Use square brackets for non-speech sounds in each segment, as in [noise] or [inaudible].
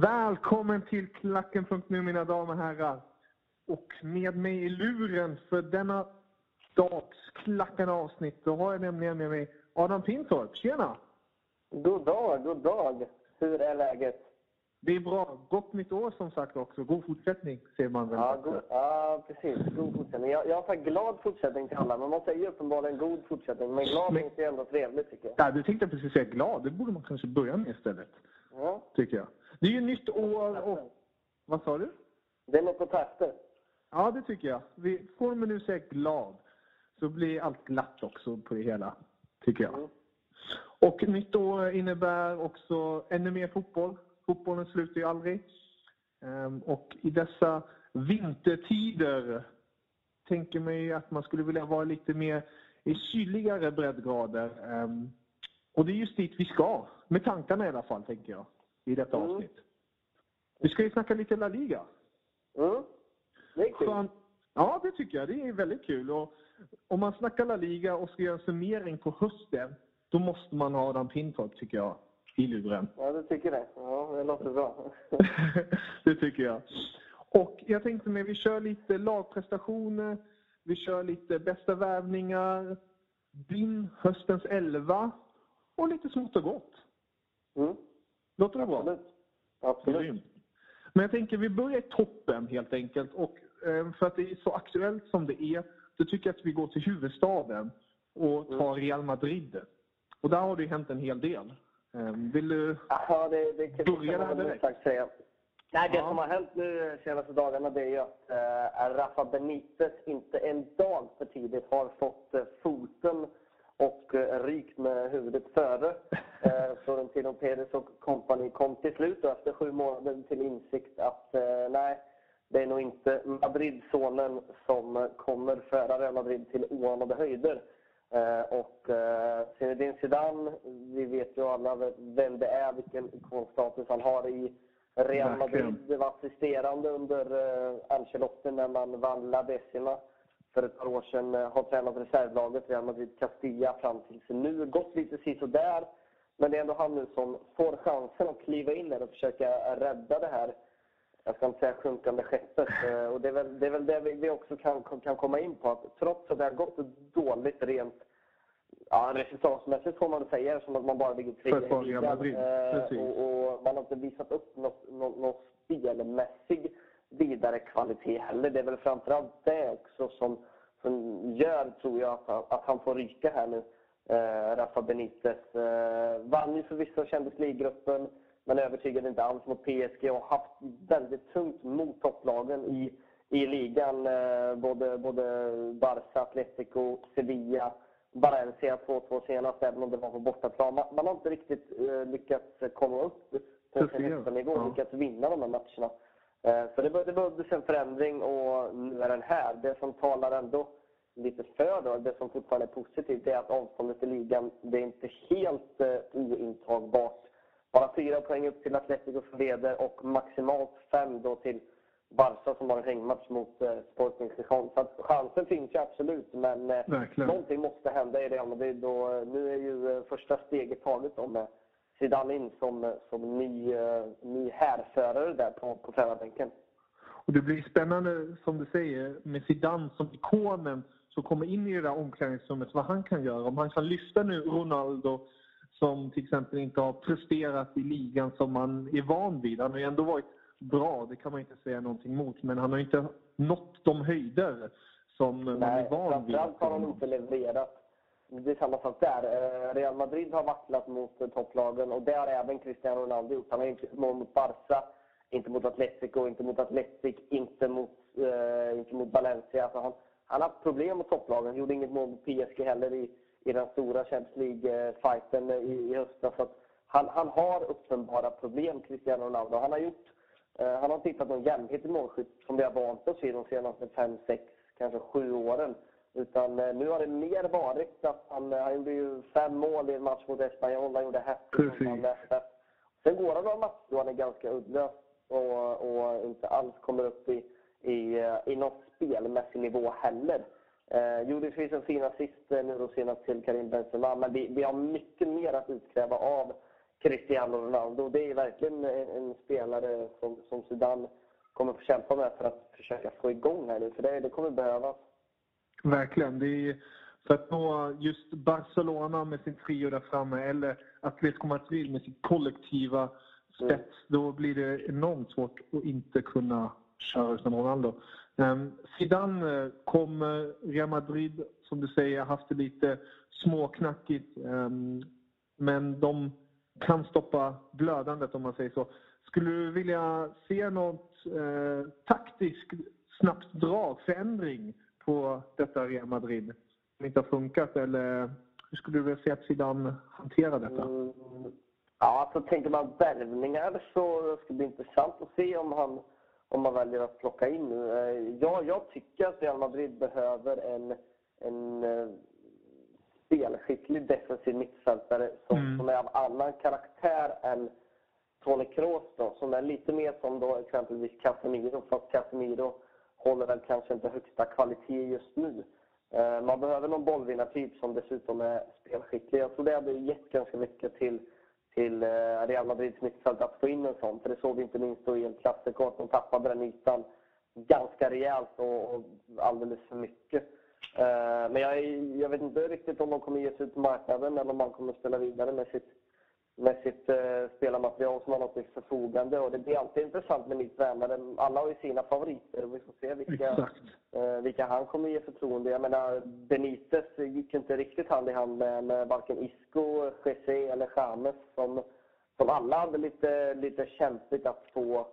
Välkommen till Klacken.nu mina damer och herrar. Och med mig i luren för denna dags klackande avsnitt då har jag nämligen med mig Adam Pintorp. Tjena! God dag, god dag. Hur är läget? Det är bra. Gott nytt år som sagt också. God fortsättning säger man väl. Ja, god, ja precis. God fortsättning. Jag, jag har glad fortsättning till alla, man säger uppenbarligen god fortsättning. Men glad Men- är ändå trevligt tycker jag. Ja, du tänkte precis säga glad. Det borde man kanske börja med istället. Ja, Tycker jag. Det är ju nytt år och... Vad sa du? det är något på takter. Ja, det tycker jag. Vi får man nu säga glad så blir allt glatt också på det hela. Tycker jag. Mm. Och nytt år innebär också ännu mer fotboll. Fotbollen slutar ju aldrig. Ehm, Och i dessa vintertider tänker mig att man skulle vilja vara lite mer i kyligare breddgrader. Ehm, Och det är just dit vi ska. Med tankarna i alla fall, tänker jag. I detta Mm. avsnitt. Vi ska ju snacka lite La Liga. Mm. Det är kul. Ja, det tycker jag. Det är väldigt kul. Och om man snackar La Liga och ska göra en summering på hösten, då måste man ha Adam Pintorp, tycker jag, i luren. Ja, du tycker det? Ja, det låter bra. [laughs] det tycker jag. Och jag tänkte mig, vi kör lite lagprestationer, vi kör lite bästa värvningar, din höstens elva och lite smått och gott. Mm. Låter det bra? Absolut. Absolut. Men jag tänker vi börjar i toppen helt enkelt. Och eh, för att det är så aktuellt som det är, så tycker jag att vi går till huvudstaden och tar Real Madrid. Och där har det ju hänt en hel del. Eh, Vill du... Ja, det, det kan det väl direkt? säga. Nej, det Ja. som har hänt nu senaste dagarna det är ju att eh, Rafa Benitez inte en dag för tidigt har fått eh, foten och eh, rykt med huvudet före. [laughs] Eh, Florentino Perez och company kom till slut och efter sju månader till insikt att eh, nej, det är nog inte Madrid-sonen som kommer föra Real Madrid till oanade höjder. Och Zinedine Zidane, vi vet ju alla vem det är, vilken ikonstatus han har i Real. Madrid. Det var assisterande under Ancelotti när man vann La Decima för ett par år sedan. Eh, har tränat reservlaget Real Madrid Castilla fram tills nu. Gått lite sisådär. Men det är ändå han nu som får chansen att kliva in där och försöka rädda det här jag ska inte säga sjunkande skeppet. Eh, Och det, är väl, det är väl det vi också kan, kan komma in på. Att trots att det har gått dåligt rent ja, resultatmässigt får man säga eftersom att man bara ligger trea i ligan. Eh, och, och man har inte visat upp något, något, något spelmässig vidare kvalitet heller. Det är väl framförallt det också som, som gör, tror jag, att, han- att han får ryka här nu. Eh, Rafa Benitez eh, vann ju förvisso Champions League-gruppen men övertygade inte alls mot PSG och haft väldigt tungt mot topplagen i, i ligan. Eh, både, både Barca, Atletico, Sevilla, Valencia 2-2 senast, även om det var på bortaplan. Man, man har inte riktigt eh, lyckats komma upp på sin högsta nivå Ja. lyckats vinna de här matcherna. Eh, Så det, be- det behövdes en förändring och nu är den här. Det som talar ändå lite för då, det som fortfarande är positivt, är att avståndet i ligan, det är inte helt uh, ointagbart. Bara fyra poäng upp till Atletico som leder och maximalt fem då till Barca som har en hängmatch mot eh, Sporting Gijon. Så chansen finns ju absolut, men eh, någonting måste hända i Real Madrid. Och, eh, nu är ju eh, första steget taget då med Zidane in som, som ny, eh, ny härförare där på, på tränarbänken. Och det blir spännande, som du säger, med Zidane som ikonen som kommer in i det där omklädningsrummet, vad han kan göra. Om han kan lyfta nu Ronaldo som till exempel inte har presterat i ligan som man är van vid. Han har ju ändå varit bra, det kan man inte säga någonting emot, men han har inte nått de höjder som Nej, man är van vid. framförallt har han inte levererat. Det är samma sak där. Eh, Real Madrid har vacklat mot eh, topplagen och det har även Cristiano Ronaldo gjort. Han har inte mål mot Barca, inte mot Atletico, inte mot Atletic, inte mot, eh, inte mot Valencia. Alltså han, han har haft problem med topplagen. Han gjorde inget mål mot PSG heller i, i den stora Champions League-fighten eh, i, i höstas. Så han, han har uppenbara problem, Cristiano Ronaldo. Han har gjort Eh, han har inte hittat någon jämnhet i målskytt som vi har vant oss vid de senaste fem, sex, kanske sju åren. Utan eh, nu har det mer varit att han, han gjorde ju fem mål i en match mot Espanyol, han gjorde hattrick. Sen går han några matcher då han är ganska uddlös och, och inte alls kommer upp i, i, eh, i någon spelmässig nivå heller. Eh, gjorde en fin assist nu då senast till Karim Benzema, men vi, vi har mycket mer att utkräva av Cristiano Ronaldo. Det är verkligen en spelare som, som Zidane kommer få kämpa med för att försöka få igång här nu, för det, det kommer behövas. Verkligen. Det är, för att nå just Barcelona med sin trio där framme eller Atletico Madrid med sitt kollektiva spets, mm. då blir det enormt svårt att inte kunna köra utan Ronaldo. Um, Zidane eh, kommer eh, Real Madrid, som du säger, haft det lite småknackigt. Um, men de kan stoppa blödandet om man säger så. Skulle du vilja se något eh, taktiskt snabbt drag, förändring på detta Real Madrid som inte har funkat? Eller hur skulle du vilja se att Zidane hanterar detta? Mm. Ja, alltså tänker man värvningar så ska det bli intressant att se om han, om man väljer att plocka in nu. Eh, ja, jag tycker att Real Madrid behöver en, en eh, spelskicklig defensiv mittfältare som, mm. som är av annan karaktär än Toni Kroos då, som är lite mer som då exempelvis Casemiro, fast Casemiro håller väl kanske inte högsta kvalitet just nu. Eh, man behöver någon bollvinnartyp som dessutom är spelskicklig. Jag tror det hade gett ganska mycket till, till eh, Real Madrids mittfält att få in en sån. För det såg vi inte minst då i en klassiker att de tappade den ytan ganska rejält och, och alldeles för mycket. Eh, men jag, jag, vet inte riktigt om de kommer ge sig ut på marknaden eller om man kommer spela vidare med sitt, med sitt uh, spelarmaterial som man har till förfogande. Och det blir alltid intressant med ny tränare. Alla har ju sina favoriter och vi får se vilka, uh, vilka han kommer ge förtroende. Jag menar, Benitez gick inte riktigt hand i hand med, med varken Isco, Jesse eller James som, som alla hade lite, lite kämpigt att få,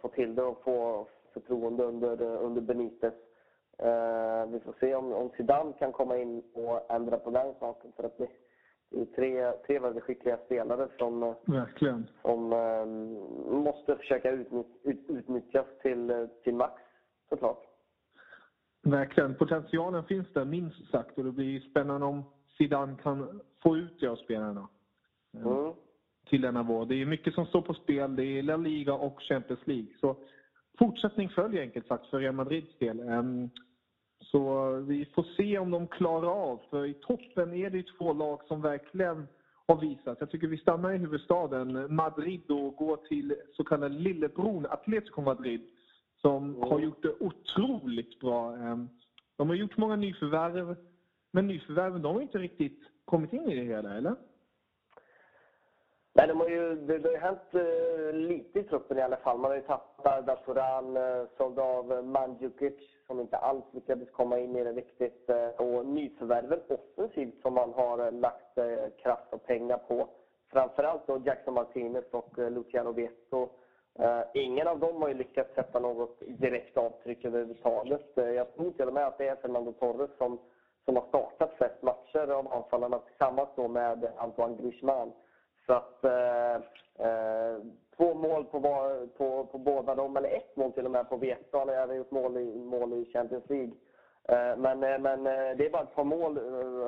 få till det och få förtroende under, under Benitez. Uh, vi får se om, om Zidane kan komma in och ändra på den saken. För att det, tre, tre väldigt skickliga spelare som, Verkligen. som um, måste försöka utnytt, ut, utnyttjas till, till max, såklart. Verkligen. Potentialen finns där, minst sagt. Och det blir spännande om Zidane kan få ut det av spelarna. Mm. Till denna vår. Det är mycket som står på spel. Det är La Liga och Champions League. Så fortsättning följer enkelt sagt för Real Madrids del. Så vi får se om de klarar av, för i toppen är det två lag som verkligen har visat. Jag tycker vi stannar i huvudstaden Madrid och går till så kallade lillebron Atletico Madrid som har gjort det otroligt bra. Ehm, de har gjort många nyförvärv, men nyförvärven de har inte riktigt kommit in i det hela, eller? Nej, de har ju, det, det har ju hänt uh, lite i truppen i alla fall. Man har ju tappat Daturan, uh, eh, såld av eh, Mandzukic som inte alls lyckades komma in i det riktigt. Uh, och nyförvärven offensivt som man har uh, lagt uh, kraft och pengar på. Framförallt då Jackson Martinez och uh, Luciano Vietto. ingen av dem har ju lyckats sätta något direkt avtryck överhuvudtaget. jag tror till och med att det är Fernando Torres som, som har startat flest matcher av anfallarna tillsammans då med Antoine Griezmann. Så att eh, eh, två mål på, på, på båda dem, eller ett mål till och med på Veta. Jag har gjort mål i, mål i Champions League. Eh, men, eh, men eh, det är bara ett par mål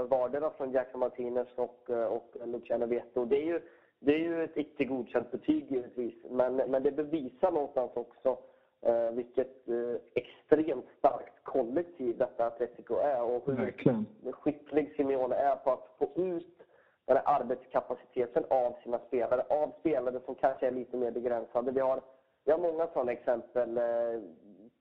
vardera från Jackson Martinez och, och Luciano Veto. Det är ju, det är ju ett icke godkänt betyg givetvis, men, men det bevisar någonstans också eh, vilket eh, extremt starkt kollektiv detta Atletico är och hur Verkligen. skicklig Simeone är på att få ut den här arbetskapaciteten av sina spelare, av spelare som kanske är lite mer begränsade. Vi har, vi har många sådana exempel. Eh,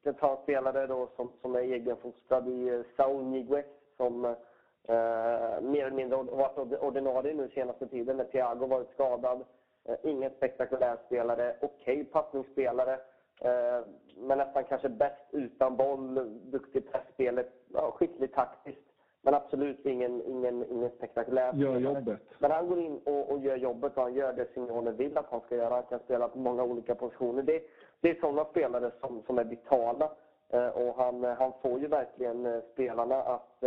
vi det tar en spelare då som, som är egenfostrad i eh, Saul Niguez som eh, mer eller mindre varit ordinarie nu senaste tiden när Thiago varit skadad. Eh, ingen spektakulär spelare, okej okay, passningsspelare. Eh, men nästan kanske bäst utan boll, duktig i pressspelet, ja, skicklig taktiskt. Men absolut ingen, ingen, ingen spektakulär Gör jobbet. Men han går in och, och gör jobbet och han gör det Simeone vill att han ska göra. Han kan spela på många olika positioner. Det, det är sådana spelare som, som är vitala. Eh, och han, han får ju verkligen eh, spelarna att,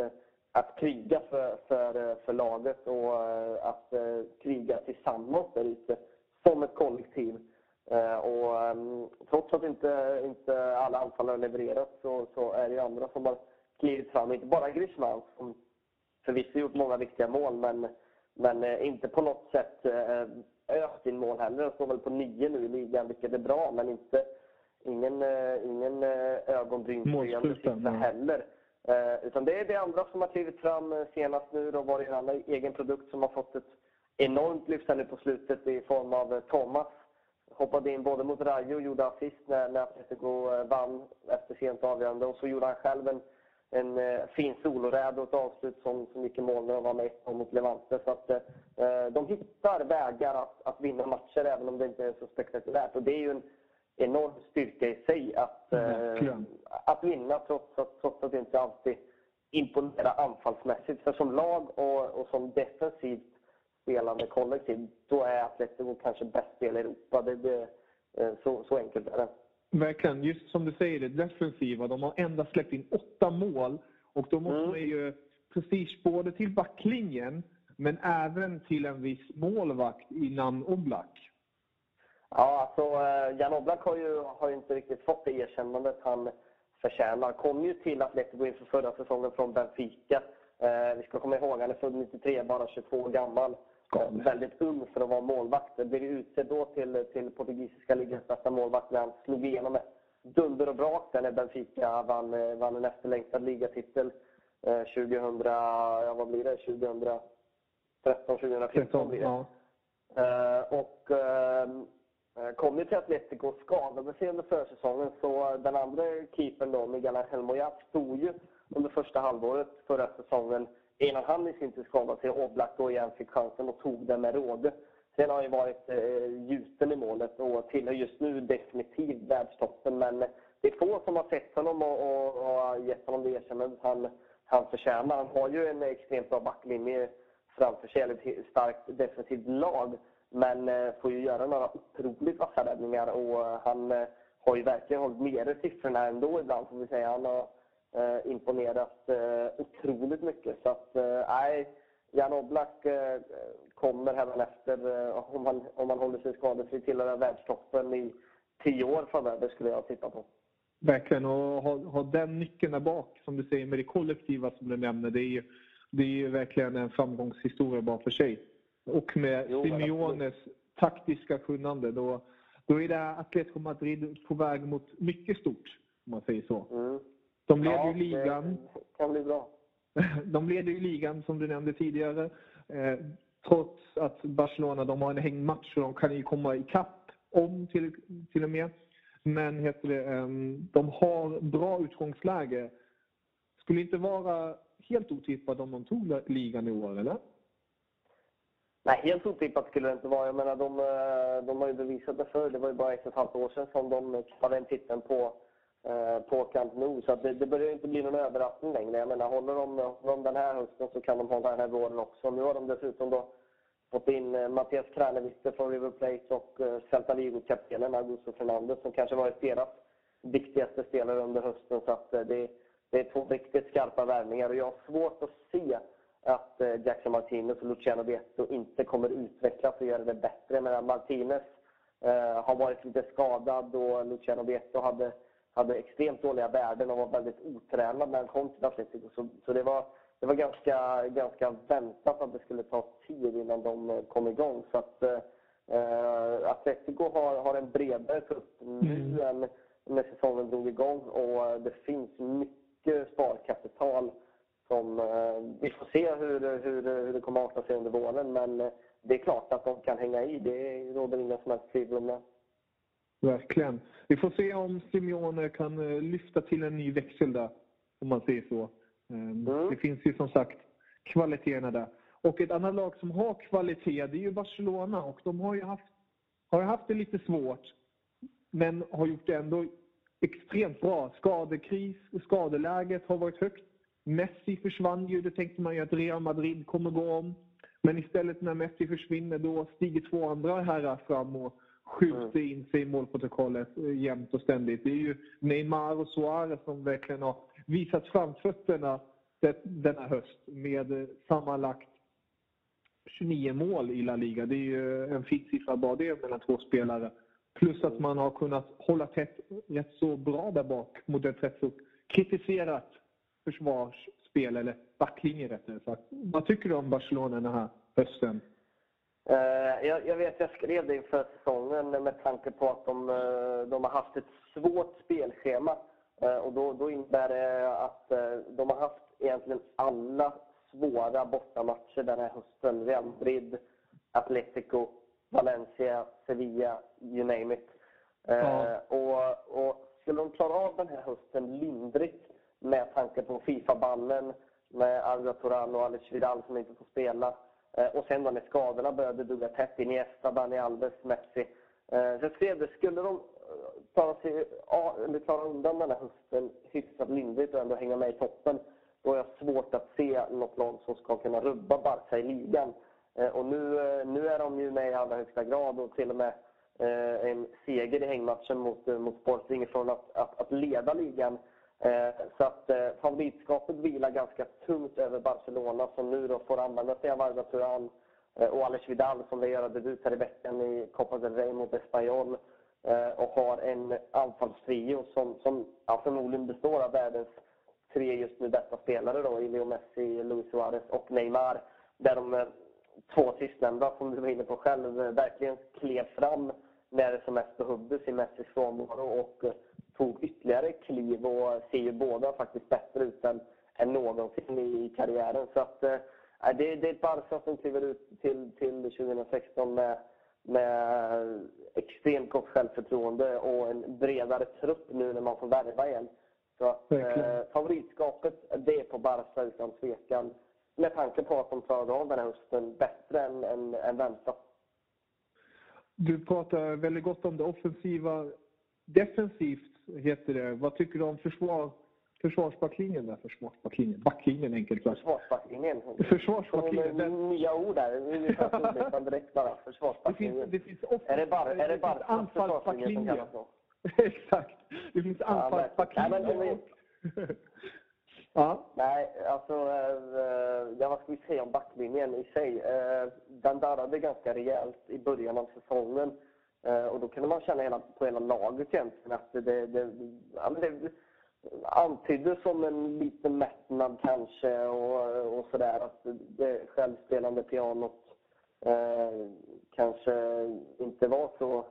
att kriga för, för, för laget och att kriga tillsammans där ute som ett kollektiv. Eh, och, um, trots att inte, inte alla anfallare levererat så, så är det andra som har klivit fram. Inte bara Griezmann som förvisso gjort många viktiga mål men, men uh, inte på något sätt uh, öst in mål heller. Han står väl på nio nu i ligan vilket är bra men inte, ingen, uh, ingen ögonbrynshöjande siffra heller. Utan det är det andra som har klivit fram senast nu. Då var det en annan egen produkt som har fått ett enormt lyft här nu på slutet i form av Thomas hoppade in både mot Rayo och gjorde assist när, när Atletico eh, vann efter sent avgörande. Och så gjorde han själv en, en uh, fin soloräd och ett avslut som, som gick i mål när de var med mot Levante. Så att, uh, de hittar vägar att, att vinna matcher även om det inte är så spektakulärt. Och det är ju en enorm styrka i sig att, uh, att vinna trots att, trots att det inte alltid imponerar anfallsmässigt. För som lag och, och som defensivt spelande kollektiv, då är Atletico kanske bäst spel i Europa. Det, det, eh, så, så enkelt är det. Verkligen. Just som du säger, det defensiva. De har endast släppt in åtta mål. Och då måste mm. man ju prestige både till backlinjen men även till en viss målvakt innan Oblak. Ja, alltså eh, Jan Oblak har ju, har ju inte riktigt fått det erkännandet han förtjänar. Kom ju till Atletico inför förra säsongen från Benfica. Eh, vi ska komma ihåg, han är född 93, bara 22 år gammal. Skål. väldigt ung för att vara målvakt. Blev utsedd då till, till portugisiska ligans bästa målvakt när han slog igenom med dunder och brak där när Benfica vann, eh, vann en efterlängtad ligatitel eh, 2000, ja vad blir det, 2013, 2014 blir det. Ja. Eh, och eh, kom ju till Atletico och skadade sig under försäsongen så den andra keepern då, Miguel Angel Moyat, stod ju under första halvåret förra säsongen innan han i sin tur skadade sig. Oblak då igen fick chansen och tog den med råge. Sen har han ju varit eh, gjuten i målet och tillhör just nu definitivt världstoppen. Men det är få som har sett honom och, och, och gett honom det erkännandet han, han förtjänar. Han har ju en extremt bra backlinje framför sig, ett starkt defensivt lag. Men eh, får ju göra några otroligt vassa räddningar och eh, han eh, har ju verkligen hållit nere siffrorna ändå ibland får vi säga. Han har eh, imponerat eh, otroligt mycket. Så att, eh, Jan Oblak eh, kommer hädanefter, eh, om, han, om han håller sig skadefri, tillhöra världstoppen i tio år framöver skulle jag titta på. Verkligen, och ha, ha den nyckeln där bak, som du säger, med det kollektiva som du nämner, det är ju det är ju verkligen en framgångshistoria bara för sig. Och med jo, Simeones taktiska kunnande, då, då är det Atletico Madrid på väg mot mycket stort, om man säger så. Mm. De leder ja, ju ligan. Kan bli bra. [laughs] De leder ju ligan, som du nämnde tidigare. Eh, trots att Barcelona de har en hängmatch, så de kan ju komma ikapp om till, till och med. Men heter det, eh, de har bra utgångsläge. Skulle inte vara helt otippat om de tog ligan i år, eller? Nej, helt otippat skulle det inte vara. Jag menar, de, eh, de har ju bevisat det förr. Det var ju bara ett och ett halvt år sedan som de klarade en titeln på Eh, på Camp Nou. Så det, det börjar inte bli någon överraskning längre. Jag menar, håller de, håller de den här hösten så kan de hålla den här våren också. Nu har de dessutom då fått in eh, Mattias Kranevitter från River Plate och eh, Celta Vigo-kaptenen Augusto Fernandez som kanske varit deras viktigaste spelare under hösten. Så att eh, det, det är två riktigt skarpa värvningar och jag har svårt att se att eh, Jackson Martinez och Luciano Vietto inte kommer utvecklas och göra det bättre. Jag Martinez eh, har varit lite skadad och Luciano Vietto hade hade extremt dåliga värden och var väldigt otränad när han kom till Atletico. Så, så det var, det var ganska, ganska väntat att det skulle ta tid innan de eh, kom igång. Så att, eh, Atletico har, har en bredare trupp nu mm. än när säsongen drog igång och det finns mycket sparkapital som eh, vi får se hur, hur, hur det kommer att arta sig under våren. Men eh, det är klart att de kan hänga i. Det råder inga som helst tvivel om det. Verkligen. Vi får se om Simeone kan eh, lyfta till en ny växel där, om man säger så. Ehm, mm. Det finns ju som sagt kvaliteterna där. Och ett annat lag som har kvalitet, det är ju Barcelona. Och de har ju haft, har haft det lite svårt, men har gjort det ändå extremt bra. Skadekris, skadeläget har varit högt. Messi försvann ju. Då tänkte man ju att Real Madrid kommer gå om. Men istället när Messi försvinner, då stiger två andra herrar fram och skjuter in sig i målprotokollet eh, jämt och ständigt. Det är ju Neymar och Suarez som verkligen har visat framfötterna denna höst med eh, sammanlagt 29 mål i La Liga. Det är ju en fin siffra bara det mellan två spelare. Plus att man har kunnat hålla tätt rätt så bra där bak mot ett rätt så kritiserat försvarsspel, eller backlinje rättare sagt. Vad tycker du om Barcelona den här hösten? Uh, jag, jag, vet, jag skrev det inför säsongen med tanke på att de, uh, de har haft ett svårt spelschema. Uh, och då, då innebär det att de har haft egentligen alla svåra bortamatcher den här hösten. Real Madrid, Atletico, Valencia, Sevilla, you name it. Ja. Och, och skulle de klara av den här hösten lindrigt med tanke på Fifa-ballen med Arda Turan och Alex Vidal som inte får spela. Eh, och sen då när skadorna började dugga tätt, Iniesta, Dani Alves, Messi. Eh, så jag skrev det, skulle de eh, klara, sig, eller klara undan den här hösten hyfsat lindrigt och ändå hänga med i toppen, då har jag svårt att se något lag som ska kunna rubba Barca i ligan. Eh, och nu, nu är de ju med i allra högsta grad och till och med en seger i hängmatchen mot, mot Sporting Från att, att, att leda ligan Eh, så att eh, favoritskapet vilar ganska tungt över Barcelona som nu då får använda sig av Arda Turan eh, och Alex Vidal som vill göra debut här i veckan i Copa del Rey mot Espanyol och har en anfallstrio som, som ja, förmodligen består av världens tre just nu bästa spelare då, i Leo Messi, Luis Suarez och Neymar. Där de två sistnämnda, som du var inne på själv, verkligen klev fram när det som mest behövdes i Messis frånvaro och tog ytterligare kliv och ser ju båda faktiskt bättre ut än, än någonsin i karriären. Så att, äh, det, det är ett Barca som kliver ut till, till 2016 med, med extremt gott självförtroende och en bredare trupp nu när man får värva igen. Så att, äh, favoritskapet, det är på Barca utan tvekan. Med tanke på att de klarade av den här hösten bättre än, än, än väntat. Du pratar väldigt gott om det offensiva. Defensivt heter det. Vad tycker du om försvar, försvarsbacklinjen? Där? Försvarsbacklinjen? Backlinjen enkelt sagt. Försvarsbacklinjen. Försvarsbacklinjen. Den... Nya ord där. Nu direkt bara. Försvarsbacklinjen. Det finns, det finns är det bara, är det bara anfallsbacklinje? [laughs] Exakt. Det finns anfallsbacklinje. Ja. Nej, alltså, eh, äh, ja, vad ska vi säga om backlinjen i sig? Äh, den darrade ganska rejält i början av säsongen. Eh, och då kunde man känna hela, på hela laget egentligen att det, det, det, ja, det antyddes som en liten mättnad kanske och, och sådär. Att det självspelande pianot eh, kanske inte var så,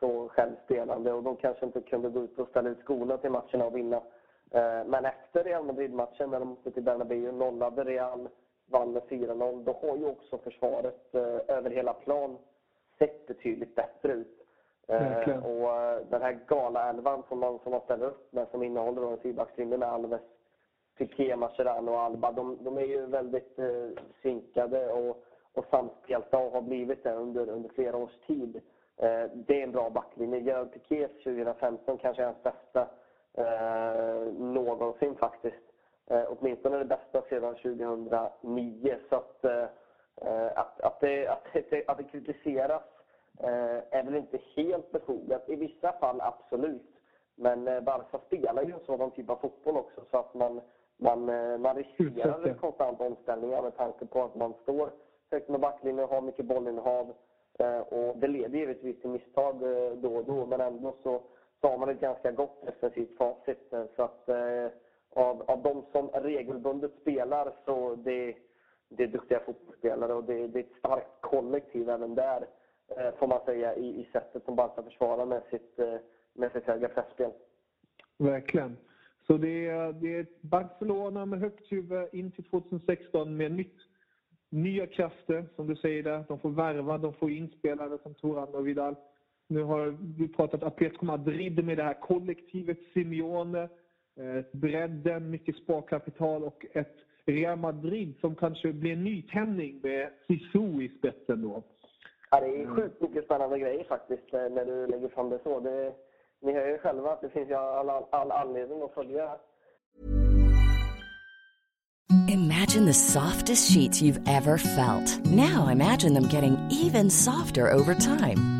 så självspelande och de kanske inte kunde gå ut och ställa ut skorna till matcherna och vinna. Eh, men efter Real Madrid-matchen när de åkte till Bernabéu, nollade Real, vann med 4-0, då har ju också försvaret eh, över hela plan sett betydligt bättre ut. Eh, och eh, den här galaelvan som man, som man ställer upp med som innehåller en fyrbackslinje med Alves, Piqué, Mascherano och Alba. De, de är ju väldigt eh, synkade och, och samspelta och har blivit det under, under flera års tid. Eh, det är en bra backlinje. Gerard Piqué 2015 kanske är hans bästa eh, någonsin faktiskt. Eh, åtminstone det bästa sedan 2009. Så att, eh, att, att, det, att, det, att det kritiseras Eh, är väl inte helt befogat. I vissa fall absolut. Men eh, Barca spelar ju en sådan typ av fotboll också så att man, man, eh, man riskerar konstant omställningar med tanke på att man står högt med backlinjen och har mycket bollinnehav. Och det leder givetvis till misstag då och då men ändå så, så har man ett ganska gott defensivt facit. Eh, så att eh, av, av de som regelbundet spelar så det, det är duktiga fotbollsspelare och det, det är ett starkt kollektiv även där eh, får man säga i, i sättet som Barca försvarar med sitt, med sitt höga pressspel. Verkligen. Så det är, det är ett Barcelona med högt huvud in till 2016 med nytt, nya krafter, som du säger där. De får värva, de får inspelare som Toran och Vidal. Nu har vi pratat Atletico Madrid med det här kollektivet, Simeone, eh, bredden, mycket sparkapital och ett Real Madrid som kanske blir en nytändning med Sisu i spetsen då. Ja, det är sjukt mycket spännande grejer faktiskt eh, när du lägger fram det så. Det, ni hör ju själva att det finns ju all, all anledning att följa Imagine the softest sheets you've ever felt. Now imagine them getting even softer over time.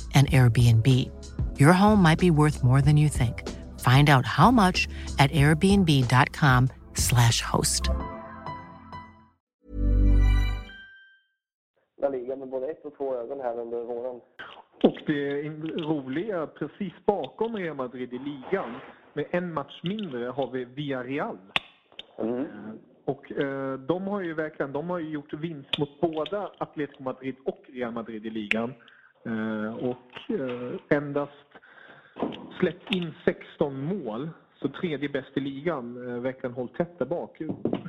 an Airbnb. Your home might be worth more than you think. Find out how much at airbnb.com slash host. La Liga med både ett och två ögon här under våren. Och det roliga, precis bakom Real Madrid i ligan, med en match mindre, har vi Villarreal. Mm. Och eh, de har ju verkligen de har ju gjort vinst mot båda Atletico Madrid och Real Madrid i ligan. Eh, och eh, endast släppt in 16 mål. Så tredje bäst i ligan, eh, verkligen hållit tätt där bak.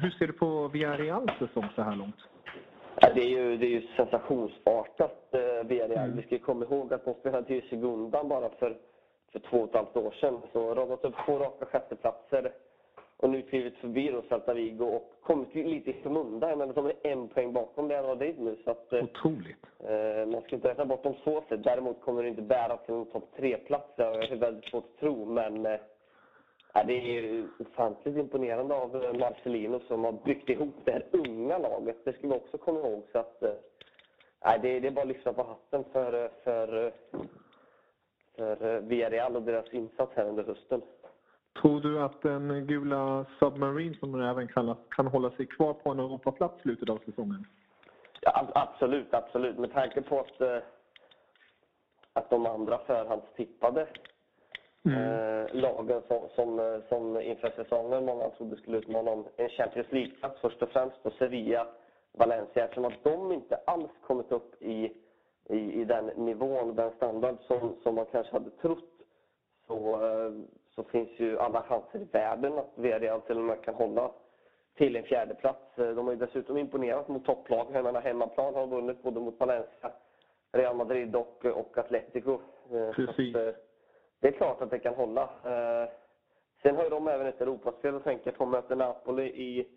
Hur ser du på Villarreals säsong så här långt? Det är ju, det är ju sensationsartat, eh, Villarreal. Mm. Vi ska komma ihåg att de spelade till Segundan bara för, för två och ett halvt år sedan. Så radat upp två raka sjätteplatser och nu klivit förbi då Celta Vigo och kommit lite i skymundan. Men de är en poäng bakom Real Madrid nu. Så att, eh, Otroligt. Eh, man ska inte räkna bort dem så sett. Däremot kommer det inte bära till en topp tre-plats. Det är väldigt svårt att tro. Men eh, det är ofantligt imponerande av eh, Marcelino som har byggt ihop det här unga laget. Det ska vi också komma ihåg. Så att, eh, det, det är bara att lyfta på hatten för, för, för Villarreal och deras insats här under hösten. Tror du att den gula Submarine, som den även kallas, kan hålla sig kvar på en Europaplats slutet av säsongen? Ja, absolut, absolut. Med tanke på att, eh, att de andra förhandstippade mm. eh, lagen som, som, som inför säsongen många trodde skulle utmana om en Champions League-plats först och främst, och Sevilla, Valencia, eftersom att de inte alls kommit upp i, i, i den nivån, den standard som, som man kanske hade trott, så eh, så finns ju alla chanser i världen att Villarreal till och med kan hålla till en fjärde plats. Eh, de har ju dessutom imponerat mot topplag. Jag menar, hemmaplan har vunnit både mot Valencia, Real Madrid och, och Atletico. Eh, Precis. Att, det är klart att det kan hålla. Sen har ju de även ett Europaspel att tänka på. Möter Napoli i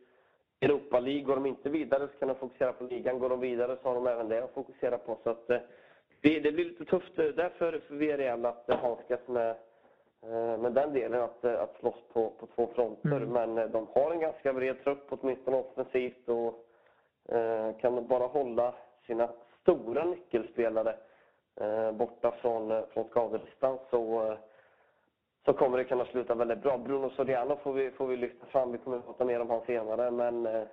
Europa League. Går de inte vidare så kan de fokusera på ligan. Går de vidare så har de även det att fokusera på. Så att, det, blir lite tufft därför för Villarreal att handskas med Eh, med den delen att, eh, att slåss på, på två fronter. Mm. Men eh, de har en ganska bred trupp, åtminstone offensivt, och eh, kan bara hålla sina stora nyckelspelare eh, borta från, från skadelistan så, så kommer det kunna sluta väldigt bra. Bruno Soriano får vi, får vi lyfta fram. Vi kommer att prata mer om honom senare. Men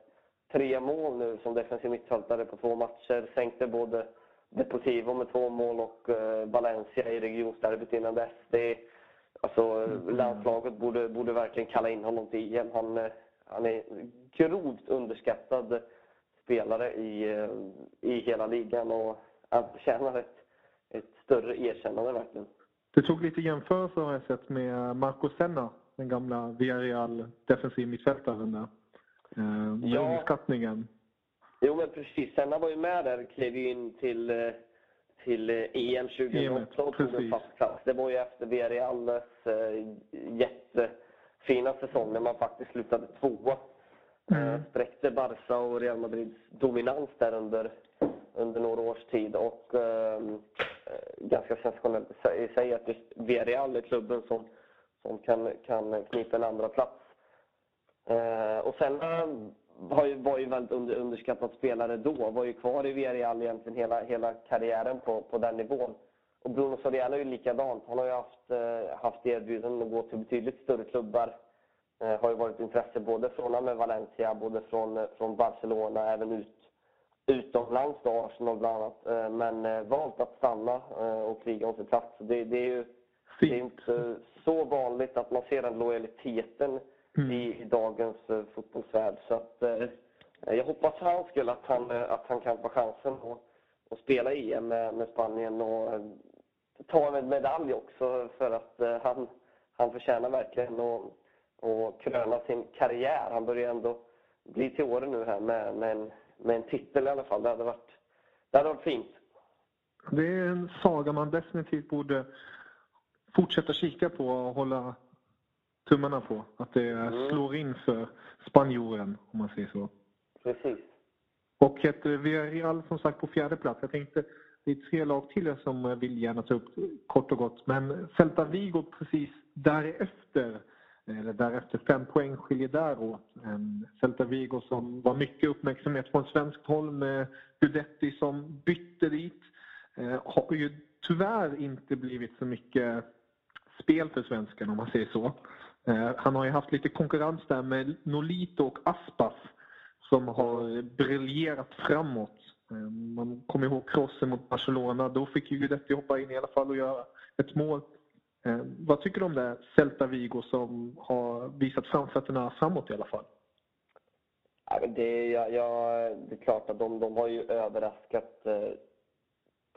tre mål nu som defensiv mittfältare på två matcher. Sänkte både Deportivo med två mål och Valencia i regionsderbyt innan dess. Det, alltså, mm. Landslaget borde, borde verkligen kalla in honom till EM. Han, eh, han är grovt underskattad spelare i, eh, i hela ligan och han förtjänar ett, ett större erkännande verkligen. Du tog lite jämförelser har jag sett med Marco Senna, den gamla Villarreal defensiv mittfältaren där. Eh, ja. underskattningen. Jo men precis, Senna var ju med där, klev in till, eh, till EM 2008 och tog en fast plats. Det var ju efter Villarreals äh, jättefina säsong när man faktiskt slutade tvåa. Mm. Spräckte Barca och Real Madrids dominans där under under några års tid. Och ehm, eh, ganska sensationellt i sig att just Villarreal är klubben som, som kan, kan knipa en andra plats. Eh, och sen eh, var ju, var ju väldigt under, underskattad spelare då. Var ju kvar i Villarreal egentligen hela, hela karriären på, på den nivån. Och Bruno Soriano är ju likadant. Han har ju haft, eh, haft erbjudanden att gå till betydligt större klubbar. Eh, har ju varit intresse både från med Valencia, både från, från Barcelona, även ut utomlands då, Arsenal bland annat, eh, men eh, valt att stanna eh, och kriga om sin plats. Det, det är ju det är inte så vanligt att man ser den lojaliteten mm. i, i, dagens fotbollsvärld. Så att, jag hoppas för hans skull att han, att han kan få chansen att, att spela EM med, med Spanien och ta en medalj också för att han, han förtjänar verkligen att, att kröna sin karriär. Han börjar ändå bli till åren nu här med, med en med en titel i alla fall. Det hade varit, det hade varit fint. Det är en saga man definitivt borde fortsätta kika på och hålla tummarna på. Att det mm. slår in för spanjoren, om man säger så. Precis. Och ett Villarreal som sagt på fjärde plats. Jag tänkte, det är tre lag till som vill gärna ta upp kort och gott. Men Celta Vigo precis därefter eller därefter. Fem poäng skiljer där åt. Celta Vigo som var mycket uppmärksamhet från svenskt håll med Gudetti som bytte dit. Eh, har ju tyvärr inte blivit så mycket spel för svensken om man säger så. Eh, han har ju haft lite konkurrens där med Nolito och Aspas som har briljerat framåt. Eh, man kommer ihåg krossen mot Barcelona. Då fick ju Guidetti hoppa in i alla fall och göra ett mål. Eh, vad tycker du om det Celta Vigo som har visat framfötterna framåt i alla fall? Det, ja, ja, det är klart att de, de har ju överraskat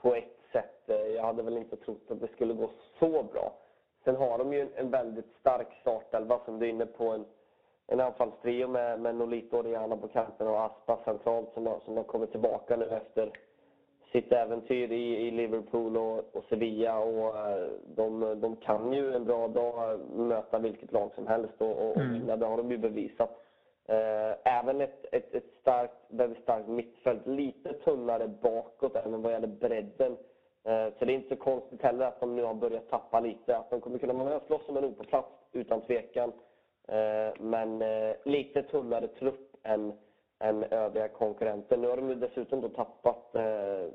på ett sätt. Jag hade väl inte trott att det skulle gå så bra. Sen har de ju en, en väldigt stark startelva som du är inne på. En, en anfallstrio med, med Nolito Oriana på kanten och Aspa centralt som har, som har kommit tillbaka nu efter sitt äventyr i, i Liverpool och, och Sevilla. Och, uh, de, de kan ju en bra dag möta vilket lag som helst och, och, mm. och det har de ju bevisat. Uh, även ett, ett, ett starkt, väldigt starkt mittfält. Lite tunnare bakåt även vad gäller bredden. Uh, så det är inte så konstigt heller att de nu har börjat tappa lite. Att de kommer kunna vara med och slåss om en plats utan tvekan. Men lite tunnare trupp än än övriga konkurrenter. Nu har de dessutom då tappat eh,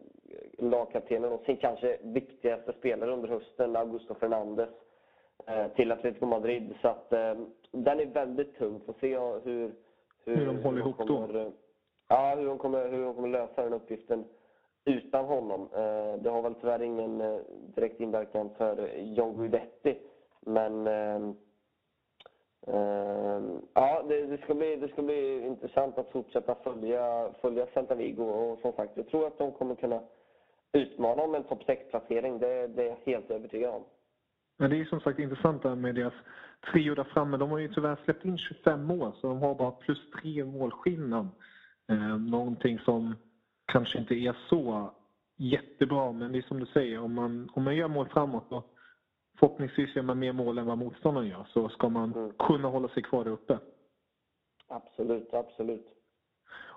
lagkaptenen och sin kanske viktigaste spelare under hösten, Augusto Fernandes, eh, till Atletico Madrid. Så att eh, den är väldigt tung. Får se hur, hur, hur de håller ihop kommer, då? Ja, hur de, kommer, hur de kommer lösa den uppgiften utan honom. Eh, det har väl tyvärr ingen eh, direkt inverkan för John Guidetti. Men ehm, ehm, ja, det, det, ska bli, det ska bli intressant att fortsätta följa, följa Celta Vigo och som sagt, jag tror att de kommer kunna utmana om en topp 6-placering. Det, det är jag helt övertygad om. Ja, det är som sagt intressant där med deras trio där framme. De har ju tyvärr släppt in 25 mål så de har bara plus tre målskillnad. Eh, någonting som kanske inte är så jättebra men det är som du säger, om man, om man gör mål framåt då förhoppningsvis gör man mer mål än vad motståndaren gör så ska man mm. kunna hålla sig kvar där uppe. Absolut, absolut.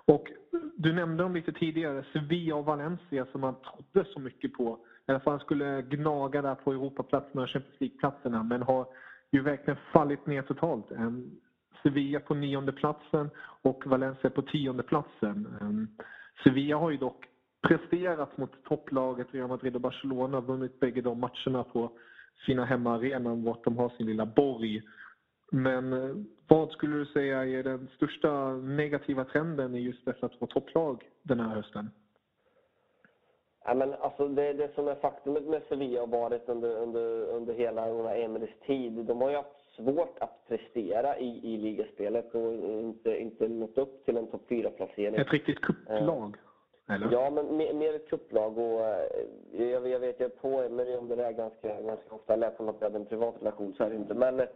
Och du nämnde dem lite tidigare, Sevilla och Valencia som man trodde så mycket på. I alla fall skulle gnaga där på Europaplatserna och Champions League-platserna men har ju verkligen fallit ner totalt. Sevilla på nionde platsen och Valencia på tionde platsen. Sevilla har ju dock presterat mot topplaget Real Madrid och Barcelona, vunnit bägge de matcherna på sina hemmaarenan vart de har sin lilla borg. Men eh, vad skulle du säga är den största negativa trenden i just dessa två topplag den här hösten? Ja, men alltså det, det som är faktumet med Sevilla har varit under, under, under hela Emerys tid, de har ju haft svårt att prestera i, i ligaspelet och inte, inte nått upp till en topp 4-placering. Ett riktigt kupplag? Eller? Ja, men mer, mer ett kupplag. Och, eh, jag, jag vet, jag är på Emery om det där ganska, ganska ofta. Jag lät som att vi hade en privat relation, så är det inte. Men, men,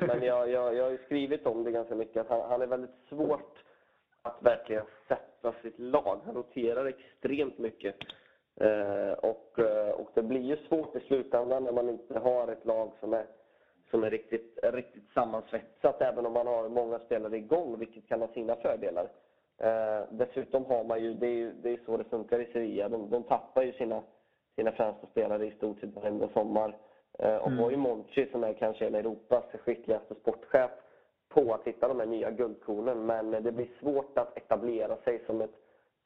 men jag, jag, jag har ju skrivit om det ganska mycket. Att han, han är väldigt svårt att verkligen sätta sitt lag. Han roterar extremt mycket. Eh, och, eh, och det blir ju svårt i slutändan när man inte har ett lag som är, som är riktigt, riktigt sammansvetsat, även om man har många spelare igång, vilket kan ha sina fördelar. Eh, dessutom har man ju, det är, det är så det funkar i Sevilla, de, de tappar ju sina, sina främsta spelare i stort sett varenda sommar. Eh, och mm. har ju Monchi som är kanske en Europas skickligaste sportchef på att hitta de här nya guldkornen. Men det blir svårt att etablera sig som ett,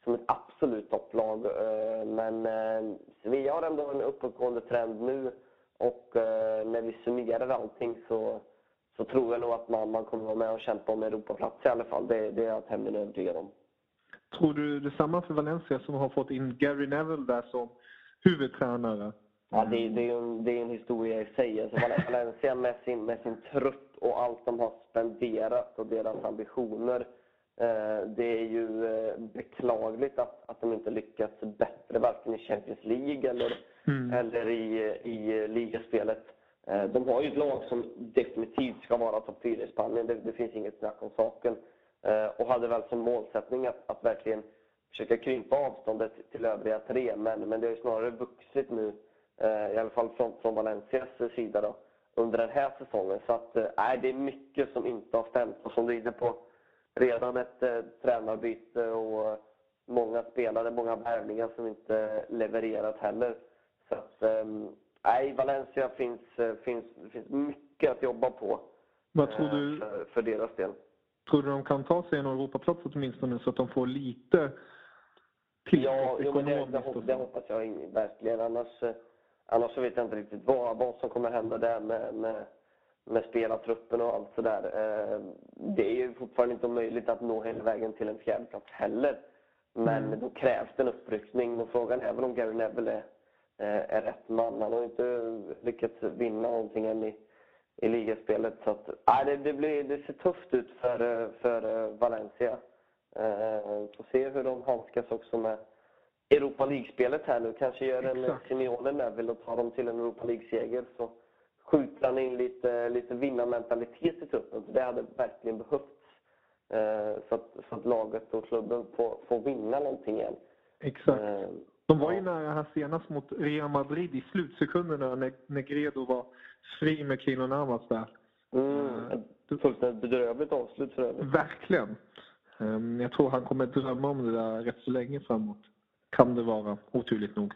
som ett absolut topplag. Eh, men eh, Sevilla har ändå en uppåtgående trend nu och eh, när vi summerar allting så så tror jag nog att man, man kommer vara med och kämpa om Europaplats i alla fall. Det, det är jag tämligen övertygad om. Tror du detsamma för Valencia som har fått in Gary Neville där som huvudtränare? Ja, det, det, är en, det är en historia i sig. Alltså [laughs] Valencia med sin, med sin trupp och allt de har spenderat och deras ambitioner. Eh, det är ju eh, beklagligt att, att de inte lyckats bättre varken i Champions League eller, mm. eller i, i ligaspelet. Eh, de har ju ett lag som definitivt ska vara topp 4 i Spanien, det, det, finns inget snack om saken. Eh, och hade väl som målsättning att, att verkligen försöka krympa avståndet till övriga tre, men, men det har ju snarare vuxit nu, eh, i alla fall från, från Valencias sida då, under den här säsongen. Så att, äh, det är mycket som inte har stämt och som du är inne på, redan ett äh, tränarbyte och många spelare, många värvningar som inte levererat heller. Så att, ehm, Nej, Valencia finns, eh, finns, finns mycket att jobba på Vad tror du, eh, för, för deras del. Tror du de kan ta sig en Europaplats åtminstone så att de får lite ja, jo, men det, det, det hoppas jag verkligen. Annars, eh, annars vet jag inte riktigt vad, vad som kommer hända där med, med, med spelartruppen och allt sådär. Det är ju fortfarande inte möjligt att nå hela vägen till en fjärdeplats heller. Men mm. då krävs det en uppryckning och frågan är väl om Gary Neville är är rätt man. Han har inte lyckats vinna någonting än i, i ligaspelet. Så att, äh, det, det, blir, det ser tufft ut för, för eh, Valencia. Eh, får se hur de handskas också med Europa League-spelet här nu. Kanske gör en. Simeone Neville och tar dem till en Europa League-seger. Så skjuter han in lite, lite vinnarmentalitet i truppen. Det hade verkligen behövts. Eh, så, att, så att laget och klubben får, får vinna någonting igen. Exakt. Eh, de var ju nära här senast mot Real Madrid i slutsekunderna när Negredo var fri med Kino Navas där. Mm, ett fullständigt bedrövligt avslut för övrigt. Verkligen. Ehm, jag tror han kommer drömma om det där rätt så länge framåt. Kan det vara, oturligt nog.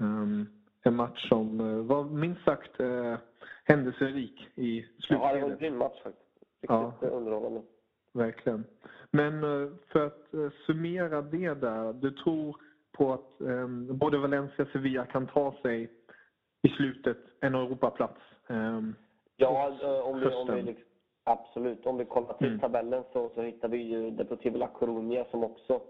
Ehm, en match som eh, var minst sagt eh, händelserik i slutskedet. Ja, det var en grym match faktiskt. Riktigt ja. underhållande. Verkligen. Men eh, för att summera det där. Du tror på att eh, både Valencia och Sevilla kan ta sig i slutet en Europaplats. Eh, ja, om vi, om vi liksom, absolut. Om vi kollar till mm. tabellen så, så hittar vi ju Deportivo La Coruña som också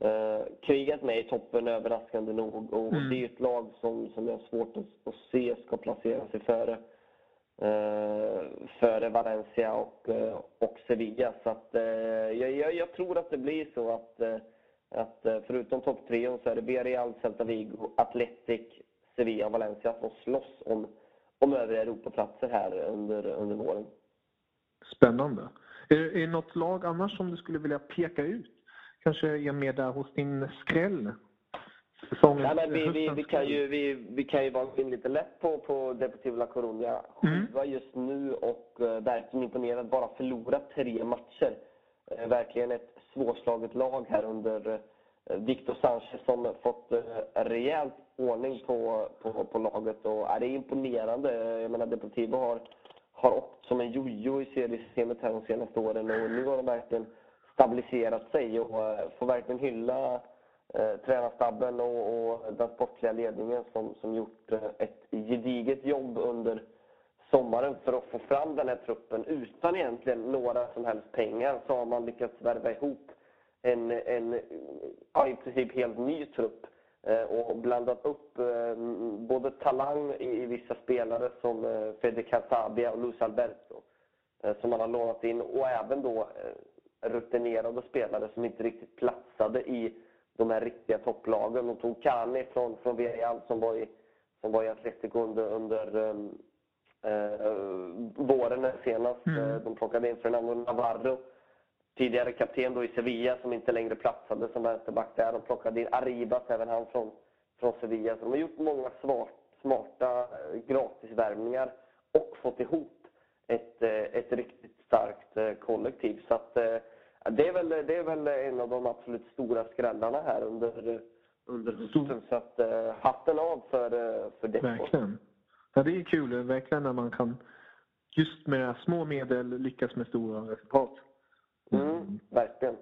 eh, krigat med i toppen överraskande nog. Och mm. det är ett lag som, som jag har svårt att, att se ska placera sig före eh, före Valencia och, eh, och Sevilla. Så att, eh, jag, jag, tror att det blir så att eh, att eh, förutom topptrion så är det Villarreal, Celta Vigo, Atletic, Sevilla och Valencia som slåss om, om övriga Europaplatser här under, under våren. Spännande. Är, är det något lag annars som du skulle vilja peka ut? Kanske är med där hos din skräll? Nej, men vi, vi, vi, kan ju, vi, vi kan ju vara in lite lätt på, på Deportivo La Coruña. Sjua mm. just nu och uh, verkligen imponerad. Bara förlorat tre matcher. Uh, verkligen ett svårslaget lag här under eh, Victor Sanchez som fått eh, rejält ordning på, på, på laget. Och, är det är imponerande. Jag menar, Deportivo har, har åkt som en jojo i seriesystemet här de senaste åren och nu har de verkligen stabiliserat sig och får verkligen hylla eh, tränarstabben och, och den sportliga ledningen som, som gjort ett gediget jobb under sommaren för att få fram den här truppen utan egentligen några som helst pengar så har man lyckats värva ihop en, en ja, i princip helt ny trupp eh, och blandat upp eh, både talang i vissa spelare som eh, Fede Casabia och Luis Alberto som man har lånat in och även då rutinerade spelare som inte riktigt platsade i de här riktiga topplagen. De tog Kani från, från Villarreal som var i, som var i Atletico under, under våren senast. Mm. Eh, de plockade in Fernando Navarro, tidigare kapten då i Sevilla som inte längre platsade som vänsterback där. De plockade in Arribas, även han från, från Sevilla. Så de har gjort många smart, smarta eh, gratisvärvningar och fått ihop ett, ett riktigt starkt kollektiv. Så att, det är, väl, det är väl en av de absolut stora skrällarna här under, under hösten. Så att, hatten av för, för det. Verkligen. Ja, det är kul verkligen när man kan just med små medel lyckas med stora resultat. Mm, mm. verkligen.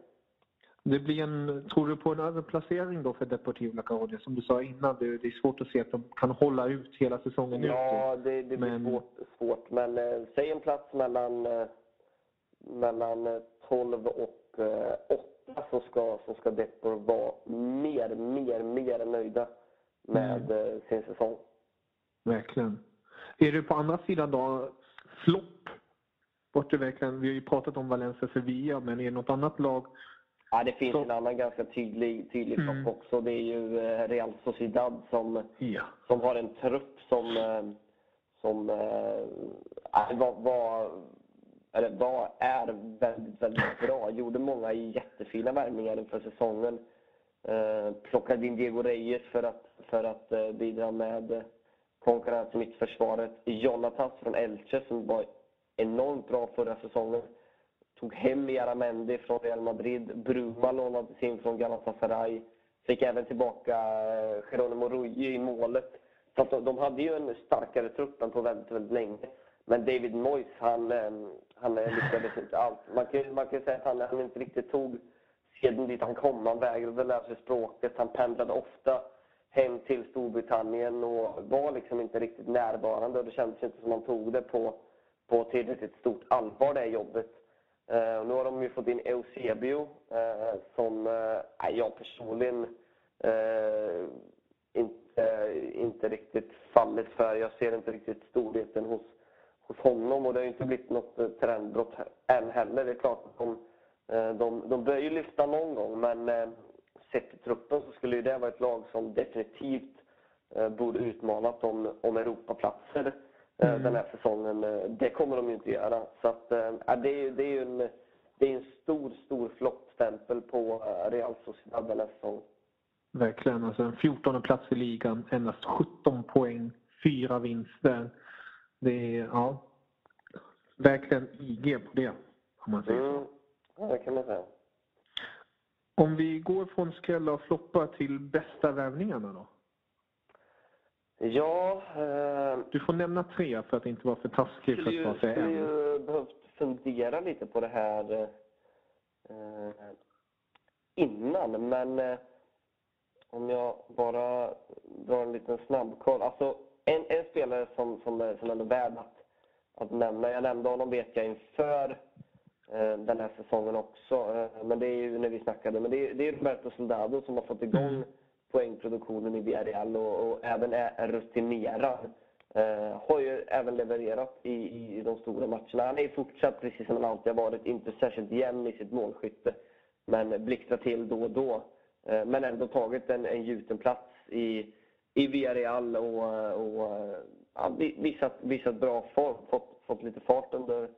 Det blir en, tror du på en överplacering då för Deportivo La Coruña? Som du sa innan, det, är svårt att se att de kan hålla ut hela säsongen Ja, ut. det, det blir men... svårt, svårt. Men eh, säg en plats mellan, eh, mellan 12 och 8 eh, så ska, så ska Depor vara mer, mer, mer nöjda med mm. Eh, sin säsong. Verkligen. Är det på andra sidan då flopp? Verkligen, vi har ju pratat om Valencia Sevilla, men är det något annat lag? Ja, det finns så... en annan ganska tydlig, tydlig mm. flopp också. Det är ju eh, Real Sociedad som, ja. som har en trupp som, som äh, var, var eller var, är väldigt, väldigt bra. Gjorde många jättefina värvningar inför säsongen. Eh, plockade in Diego Reyes för att, för att eh, bidra med konkurrens i mittförsvaret. Jonatas från Elche som var enormt bra förra säsongen. Tog hem Jaramendi från Real Madrid. Bruma lånades in från Galatasaray. Fick även tillbaka eh, Geronimo Ruggi i målet. Så att de, hade ju en starkare trupp än på väldigt, väldigt länge. Men David Moyes, han, ehm, han eh, lyckades inte alls. Man kan, man kan säga att han, han inte riktigt tog seden dit han kom. Han vägrade lära sig språket. Han pendlade ofta hem till Storbritannien och var liksom inte riktigt närvarande. Och det kändes inte som han tog det på, på tillräckligt stort allvar, det jobbet. Uh, nu har de ju fått in Eusebio, uh, som uh, jag personligen uh, inte, inte riktigt fallit för. Jag ser inte riktigt storheten hos hos honom och det har ju inte blivit något trendbrott än heller. Det är klart att de, eh, de, de bör ju lyfta någon gång men sett till truppen så skulle ju det vara ett lag som definitivt borde utmanat om, om Europaplatser mm. den här säsongen. Det kommer de ju inte göra. Så att, det, är, det är en, det är en stor, stor floppstämpel på Real Sociedad den här säsongen. Verkligen. Alltså en 14 plats i ligan, endast 17 poäng, fyra vinster. Det är, ja, verkligen IG på det, om man säger så. Mm. Ja, det kan man säga. Om vi går från skrälla och floppa till bästa värvningarna då? Ja... Eh, du får nämna tre för att inte vara för taskig för att bara säga en. Jag skulle ju behövt fundera lite på det här eh, innan, men eh, om jag bara drar en liten snabbkoll. Alltså, en, en spelare som, som, som ändå är värd att, att nämna. Jag nämnde honom vet jag inför den här säsongen också. Eh, men det är ju när vi snackade. Men det är, det är Roberto Soldado som har fått igång mm. poängproduktionen i Villarreal och, och även är rutinerad. Eh, har ju även levererat i, i, i de stora matcherna. Han är fortsatt, precis som han alltid har varit, inte särskilt jämn i sitt målskytte. Men blixtrar till då och då. Eh, men ändå tagit en, en gjuten plats i i Villarreal och, och ja, visat, visat bra form. Fått, fått lite fart under,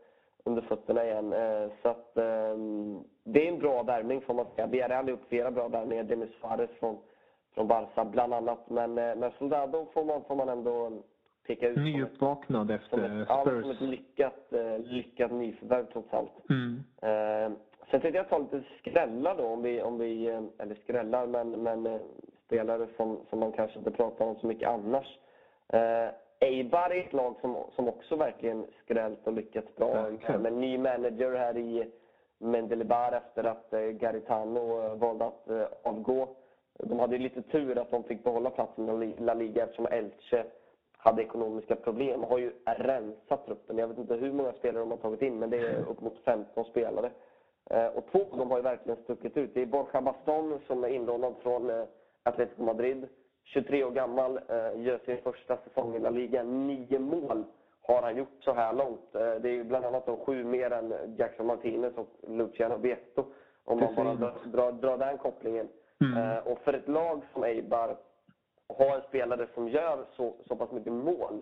under fötterna igen. Eh, så att, ehm, det är en bra värvning får man säga. Villarreal har gjort flera bra värvningar. Denis Suarez från, från Barca bland annat. Men, eh, men Soldado får man, får man ändå peka ut. Nyuppvaknad efter ett, Spurs. Ja, som ett lyckat, eh, lyckat nyförvärv trots allt. Mm. Sen tänkte jag ta lite skrällar då, om vi, om vi eller skrällar, men, men spelare som, som man kanske inte pratar om så mycket annars. Eibar är ett lag som, som också verkligen skrällt och lyckats bra. Okay. Med ny manager här i Mendelebar efter att eh, Garitano eh, valde att eh, avgå. de hade lite tur att de fick behålla platsen i La Liga eftersom Elche hade ekonomiska problem. Har ju rensat truppen. Jag vet inte hur många spelare de har tagit in, men det är upp mot 15 spelare. Och två av dem har ju verkligen stuckit ut. Det är Borja Baston som är inlånad från Atletico Madrid. 23 år gammal, eh, gör sin första säsong i La Liga. Nio mål har han gjort så här långt. Det är ju bland annat då sju mer än Jackson Martinez och Luciano Vietto. Om man bara drar, drar, drar den kopplingen. Mm. Och för ett lag som Eibar ha en spelare som gör så, så pass mycket mål,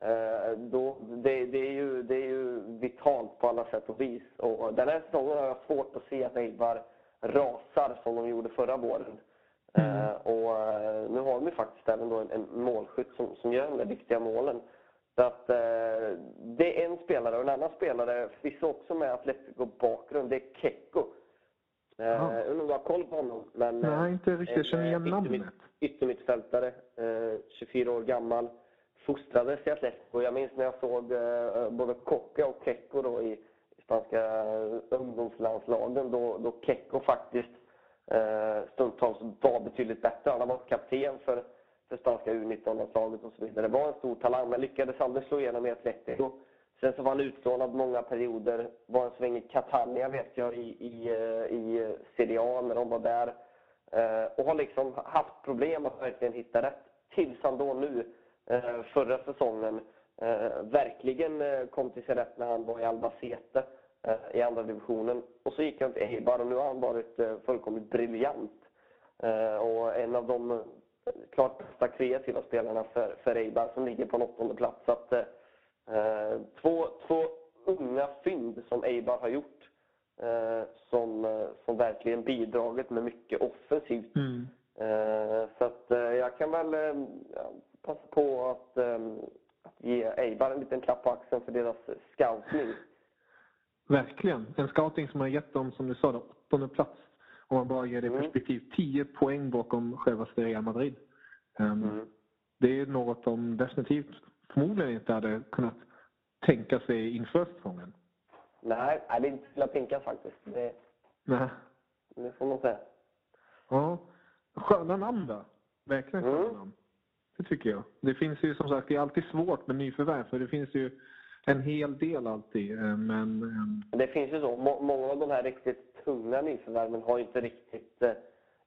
eh, då, det, det, är ju, det är ju vitalt på alla sätt och vis. Och den här säsongen har jag svårt att se att Eibar rasar som de gjorde förra våren. Mm. Eh, och eh, nu har de ju faktiskt även en, en målskytt som, som gör de där viktiga målen. Så att, eh, det är en spelare och en annan spelare, förvisso också med Atletico-bakgrund, det är Kekko. Jag undrar om du har koll på honom? Men, Nej, inte riktigt. Känner igen namnet yttermittfältare, 24 eh, år gammal. Fostrades i Atletico. Jag minns när jag såg både Coca och Kecko då i spanska ungdomslandslagen då, då Kecko faktiskt Eh, stundtals var betydligt bättre. Han har varit kapten för, för spanska U19-landslaget och så vidare. Det var en stor talang men lyckades aldrig slå igenom i Atletico. Sen så var han utlånad många perioder. Var en sväng i Catania vet jag i, i, eh, i eh, Serie A när de var där. Eh, och har liksom haft problem att verkligen hitta rätt. Tills han då nu, eh, förra säsongen, eh, verkligen kom till sig rätt när han var i Albacete i andra divisionen. Och så gick han till Eibar och nu har han varit fullkomligt briljant. Och en av de klart bästa kreativa spelarna för, för Eibar som ligger på en åttonde plats. Så att, två, två unga fynd som Eibar har gjort eh, som, eh, som verkligen bidragit med mycket offensivt. Mm. Eh, så att, eh, jag kan väl eh, passa på att, att ge Eibar en liten klapp på axeln för deras scouting. Verkligen. En scouting som har gett dem, som du sa, åttonde plats. Om man bara ger det mm. perspektiv, 10 poäng bakom självaste Real Madrid. Um, mm. Det är något de definitivt förmodligen inte hade kunnat tänka sig inför säsongen. Nej, det är inte till att tänka faktiskt. Det, Nej. det får man säga. Ja. Sköna namn då. Verkligen sköna mm. namn. Det tycker jag. Det finns ju som sagt, det är alltid svårt med nyförvärv för det finns ju en hel del alltid. Eh, men... Eh, det finns ju så. Många av de här riktigt tunga nyförvärven har inte riktigt eh,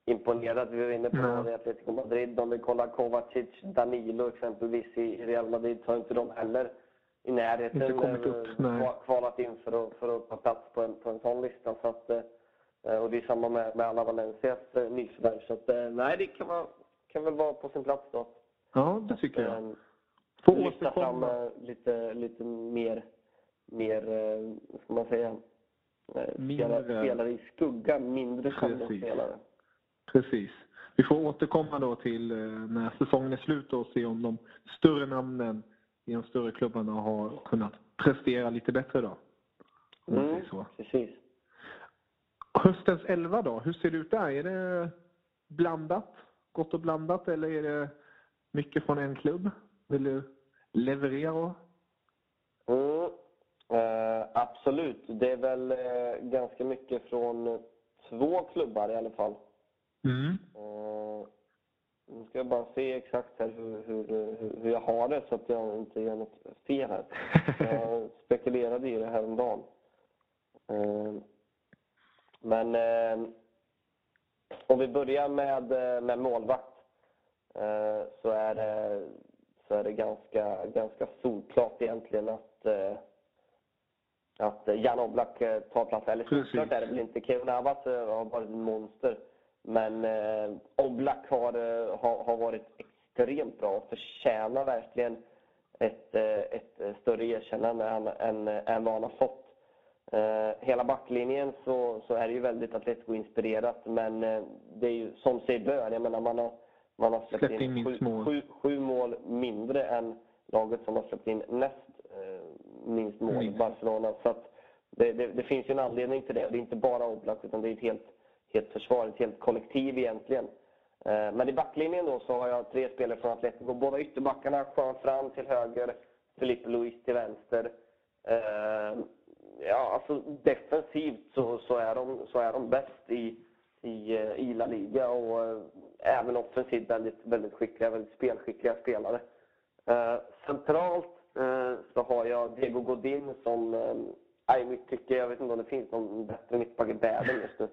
imponerat. Vi var inne på det i Atletico Madrid. Om vi kollar Kovacic, Danilo exempelvis i Real Madrid så har inte de heller i närheten inte kommit upp, nej. kvalat in för att, för att ta plats på en, på en sån lista. Så att, eh, och det är samma med, med alla Valencias eh, nyförvärv. Så att, nej, det kan, vara, kan väl vara på sin plats då. Ja, det tycker jag. Få lyfta fram lite, lite mer, mer vad ska man säga, mindre. spelare i skuggan, mindre kända spelare. Precis. Vi får återkomma då till när säsongen är slut och se om de större namnen i de större klubbarna har kunnat prestera lite bättre då. Mm, så. precis. Höstens elva då, hur ser det ut där? Är det blandat? Gott och blandat eller är det mycket från en klubb? Vill du leverera? Mm, eh, absolut. Det är väl eh, ganska mycket från två klubbar i alla fall. Mm. Eh, nu ska jag bara se exakt här hur, hur, hur jag har det så att jag inte gör något fel här. [laughs] Jag spekulerade i det här om dagen. Eh, men eh, om vi börjar med, med målvakt så är det, så är det ganska, ganska solklart egentligen att, att Jan Oblak tar plats. Eller solklart är det väl inte. Kevin Navas har varit ett monster. Men eh, Oblak har, eh, har, har varit extremt bra och förtjänar verkligen ett, eh, ett större erkännande än, än, än vad han har fått. Eh, hela backlinjen så, så är det ju väldigt Atletico-inspirerat men eh, det är ju som sig bör. Jag menar man har, man har släppt, in, in sju, sju, sju, mål mindre än laget som har släppt in näst eh, minst mål, mm. Barcelona. Så det, det, det, finns ju en anledning till det. Det är inte bara Oblak utan det är ett helt helt försvar, ett helt kollektiv egentligen. Eh, men i backlinjen då så har jag tre spelare från Atletico. Båda ytterbackarna, Juan Fran till höger, Felipe Luis till vänster. Eh, ja, alltså defensivt så, så, är, de, så är de bäst i, i, eh, i La Liga och eh, även offensivt väldigt, väldigt skickliga, väldigt spelskickliga spelare. Eh, centralt eh, så har jag Diego Godin som eh, i mitt tycke, jag vet inte om det finns någon bättre mittback i världen just nu.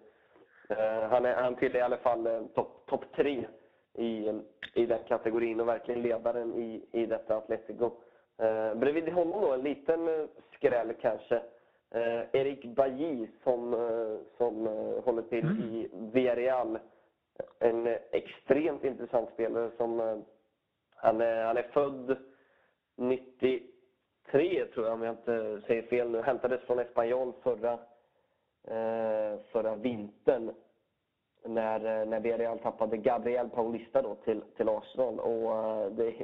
Eh, han, är, han tillhör i alla fall eh, topp top tre i, i den kategorin och verkligen ledaren i, i detta Atletico. Eh, bredvid honom då en liten eh, skräll kanske. Eh, Erik Bajy som, eh, som eh, håller till Mm. i Villarreal. En extremt intressant spelare som eh, han är, han är född 93 tror jag om jag inte säger fel nu. Hämtades från Espanyol förra, eh, förra vintern när, när Villarreal tappade Gabriel Paulista då till, till Arsenal. Och det,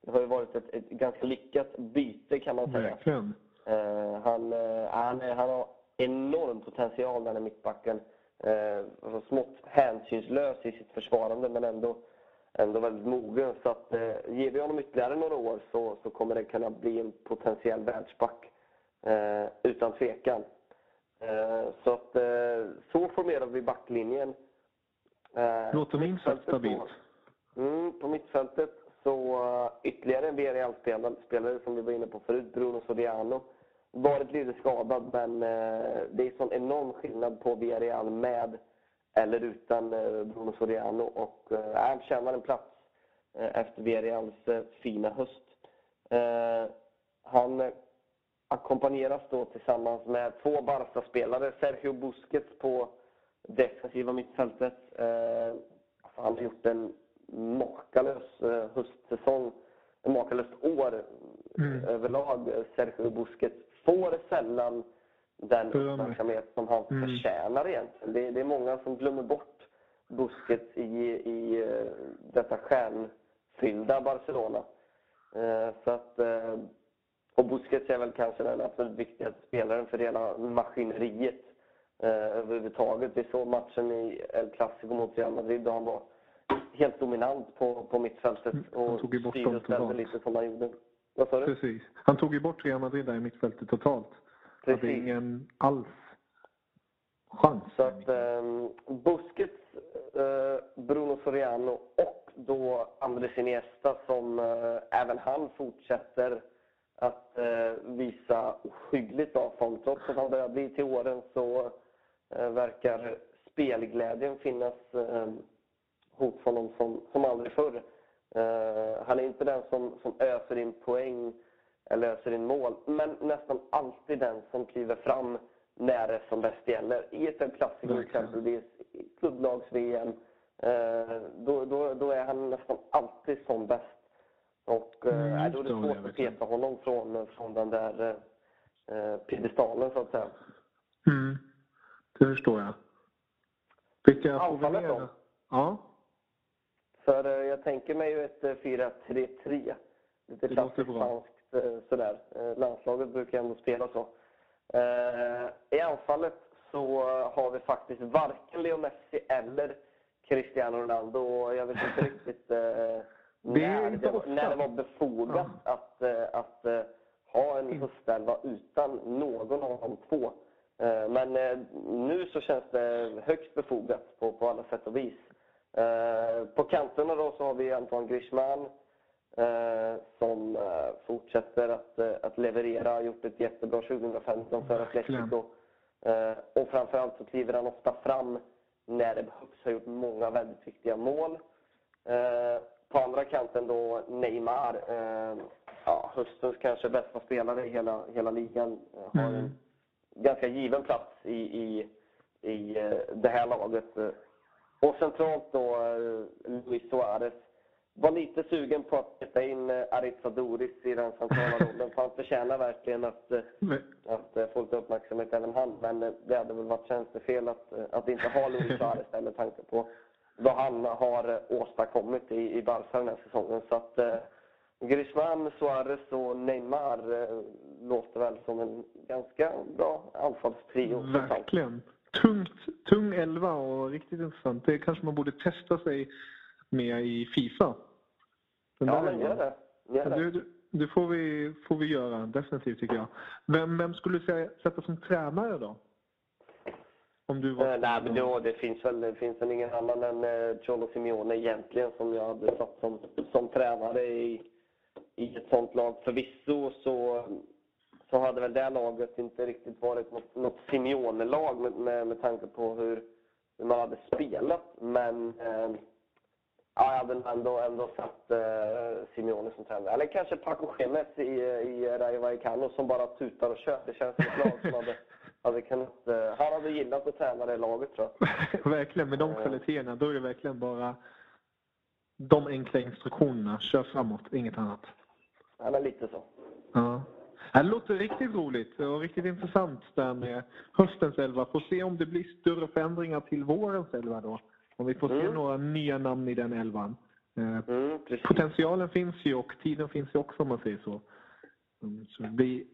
det har ju varit ett, ett ganska lyckat byte kan man säga. Verkligen. Eh, han, eh, han, är- han har enorm potential den här mittbacken. Eh, alltså smått hänsynslös i sitt försvarande men ändå, ändå väldigt mogen. Så att, eh, ger vi honom ytterligare några år så, så kommer det kunna bli en potentiell världsback. Eh, utan tvekan. Eh, så att, eh, så formerar vi backlinjen. Eh, Låter minst sagt stabilt. Mm, på mittfältet så uh, ytterligare en Villarreal-spelare som vi var inne på förut, Bruno Soriano. Varit lite skadad men uh, det är sån enorm skillnad på Villarreal med eller utan uh, Bruno Soriano och uh, han tjänar en plats efter Villarreals fina höst. Han ackompanjeras då tillsammans med två Barca-spelare, Sergio Busquets på defensiva mittfältet. Han har gjort en makalös eh, höstsäsong, en makalöst år Mm. överlag. Sergio Busquets får sällan den uppmärksamhet som han Mm. förtjänar egentligen. Det, det är många som glömmer bort Busquets i, i eh, detta stjärnfyllda Barcelona. Eh, så att, eh, och Busquets är väl kanske den absolut viktigaste spelaren för hela maskineriet eh, överhuvudtaget. Vi såg matchen i El Clasico mot Real Madrid då han var helt dominant på, på mittfältet Mm, och styrde och ställde lite som han gjorde. Vad sa du? Precis. Han tog ju bort Real Madrid där i mittfältet totalt. Hade Precis. ingen alls chans. Så att eh, Busquets, eh, Bruno Soriano och då Andres Iniesta som eh, även han fortsätter att eh, visa ohyggligt bra form. Trots att han börjar bli till åren så eh, verkar spelglädjen finnas eh, hos honom som, som aldrig förr. Eh, han är inte den som, som öser in poäng eller öser in mål, men nästan alltid den som kliver fram när det som bäst gäller. I ett exempelvis, i klubblags-VM, eh, då, då, då är han nästan alltid som bäst. Och eh, Mm, då är det svårt att peta honom från, från den där eh, piedestalen så att säga. Mm. Det förstår jag. Vilka får vi? Ja, För eh, jag tänker mig ju ett eh, 4-3-3. Lite Det låter klassiskt bra. spanskt eh, sådär. Eh, Landslaget brukar ändå spela så. Eh, I anfallet så eh, har vi faktiskt varken Leo Messi eller Cristiano Ronaldo. Och Jag vet inte riktigt eh, [laughs] när, det var, när det var befogat att, eh, att eh, ha en höstelva utan någon av de två. Eh, Men eh, nu så känns det högst befogat på, på alla sätt och vis. Eh, På kanterna då så har vi Antoine Griezmann eh, som eh, fortsätter att, att leverera. Har gjort ett jättebra 2015 för. Atletico. Och framförallt så kliver han ofta fram när det behövs. Har gjort många väldigt viktiga mål. På andra kanten då Neymar. Ja, höstens kanske bästa spelare i hela, hela ligan. Har Mm. en ganska given plats i, i, i det här laget. Och centralt då eh, Luis Suarez. Var lite sugen på att sätta in eh, Aritza Doris i den centrala rollen. För han förtjänar verkligen att, eh, att få lite uppmärksamhet även han. Men det hade väl varit tjänstefel att, att inte ha Luis Suarez där med tanke på vad han har åstadkommit i, i Barca den här säsongen. Så att eh, Griezmann, Suarez och Neymar eh, låter väl som en ganska bra anfallstrio. Verkligen. Tungt, tung elva och riktigt intressant. Det kanske man borde testa sig med i Fifa. Den Ja, men gör det. Gör det. Det- det får vi, får vi göra, definitivt tycker jag. Vem, vem skulle du säga, sätta som tränare då? Om du var... Eh, nej, men då, det finns väl det finns väl ingen annan än eh, Cholo Simeone egentligen som jag hade satt som, som tränare i, i ett sånt lag. Förvisso så, så hade väl det laget inte riktigt varit något, något Simeone-lag med, med, med tanke på hur, hur man hade spelat. Men eh, ja, jag hade ändå, ändå satt eh, Simeone som tränare. Eller kanske Paco Gemes i, i Rayo Vallecano som bara tutar och kör. Det känns som ett lag som hade, hade kunnat... Eh, han hade gillat att träna det laget tror jag. [laughs] verkligen, med de kvaliteterna, då är det verkligen bara de enkla instruktionerna. Kör framåt, inget annat. Ja, men lite så. Ja. Det låter riktigt roligt och riktigt intressant där med höstens elva. Får se om det blir större förändringar till vårens elva då. Om vi får se Mm. några nya namn i den elvan. Eh, Mm. Potentialen finns ju och tiden finns ju också om man säger så. Mm, Så det blir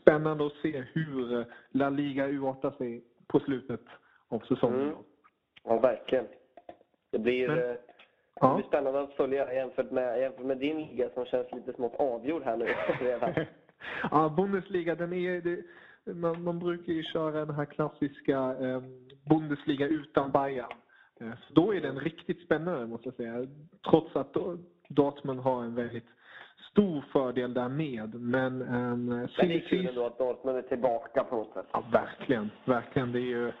spännande att se hur eh, La Liga urartar sig på slutet av säsongen. Mm. Ja, verkligen. Det blir, Men- eh, det Ja. blir spännande att följa jämfört med, jämfört med din liga som känns lite smått avgjord här nu. [laughs] ja, Bundesliga, den är, det, man, man brukar ju köra den här klassiska eh, Bundesliga utan Bayern. Eh, så då är den riktigt spännande måste jag säga. Trots att då, Dortmund har en väldigt stor fördel där med. Men, eh, det är kul ändå att Dortmund är tillbaka på något sätt. Ja, verkligen. verkligen. Det är ju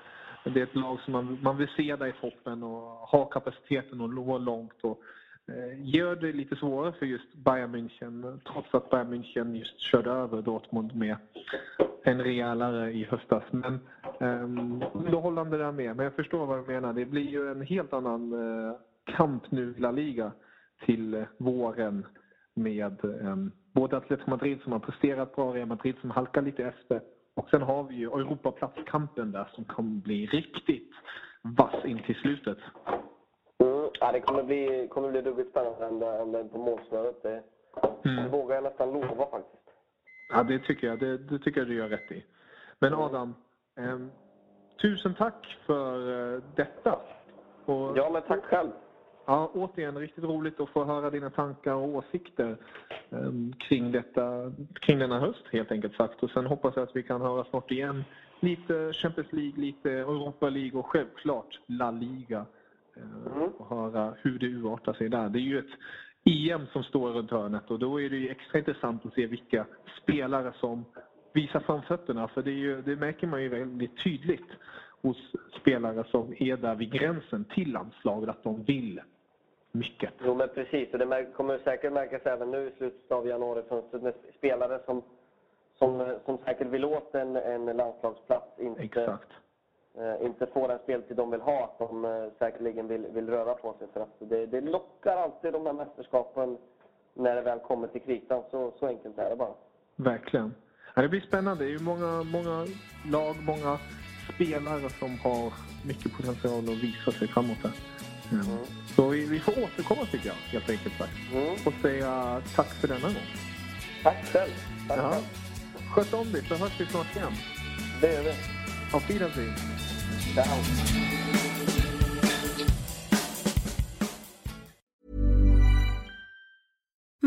det är ett lag som man, man vill se där i toppen och ha kapaciteten att nå långt. Och, Eh, gör det lite svårare för just Bayern München trots att Bayern München just körde över Dortmund med en rejälare i höstas. Men um, underhållande där med. Men jag förstår vad du menar. Det blir ju en helt annan eh, kamp nu i La Liga till eh, våren med um, både Atletico Madrid som har presterat bra, Real Madrid som halkar lite efter och sen har vi ju Europaplatskampen där som kommer bli riktigt vass in till slutet. Mm, ja, det kommer bli, kommer bli ruggigt spännande ända in på målsnöret. Det, det Mm. vågar jag nästan lova faktiskt. Ja, det tycker jag. Det, det tycker jag du gör rätt i. Men Adam, ehm, tusen tack för eh, detta. Och, Ja, men tack själv. Ja, återigen riktigt roligt att få höra dina tankar och åsikter ehm, kring, detta, kring denna höst helt enkelt sagt. Och sen hoppas jag att vi kan höra snart igen. Lite Champions League, lite Europa League och självklart La Liga. Eh, Mm. Och höra hur det urartar sig där. Det är ju ett EM som står runt hörnet och då är det ju extra intressant att se vilka spelare som visar framfötterna. För det, ju, det märker man ju väldigt tydligt hos spelare som är där vid gränsen till landslaget att de vill mycket. Jo, men precis. Och det kommer säkert märkas även nu i slutet av januarifönstret med spelare som, som, som säkert vill åt en, en landslagsplats inte, Exakt. Eh, inte får den speltid de vill ha. Att de eh, säkerligen vill, vill röra på sig. För att det, det lockar alltid de här mästerskapen när det väl kommer till kritan. Så, så enkelt är det bara. Verkligen. Ja, det blir spännande. Det är ju många, många lag, många spelare som har mycket potential att visa sig framåt här. Mm. Så vi, vi får återkomma tycker jag, helt enkelt. Mm. Och säga tack för denna gång. Tack själv. Tack Ja. själv. Sköt om dig så hörs vi snart igen. Det gör vi. Auf Wiedersehen. Ciao.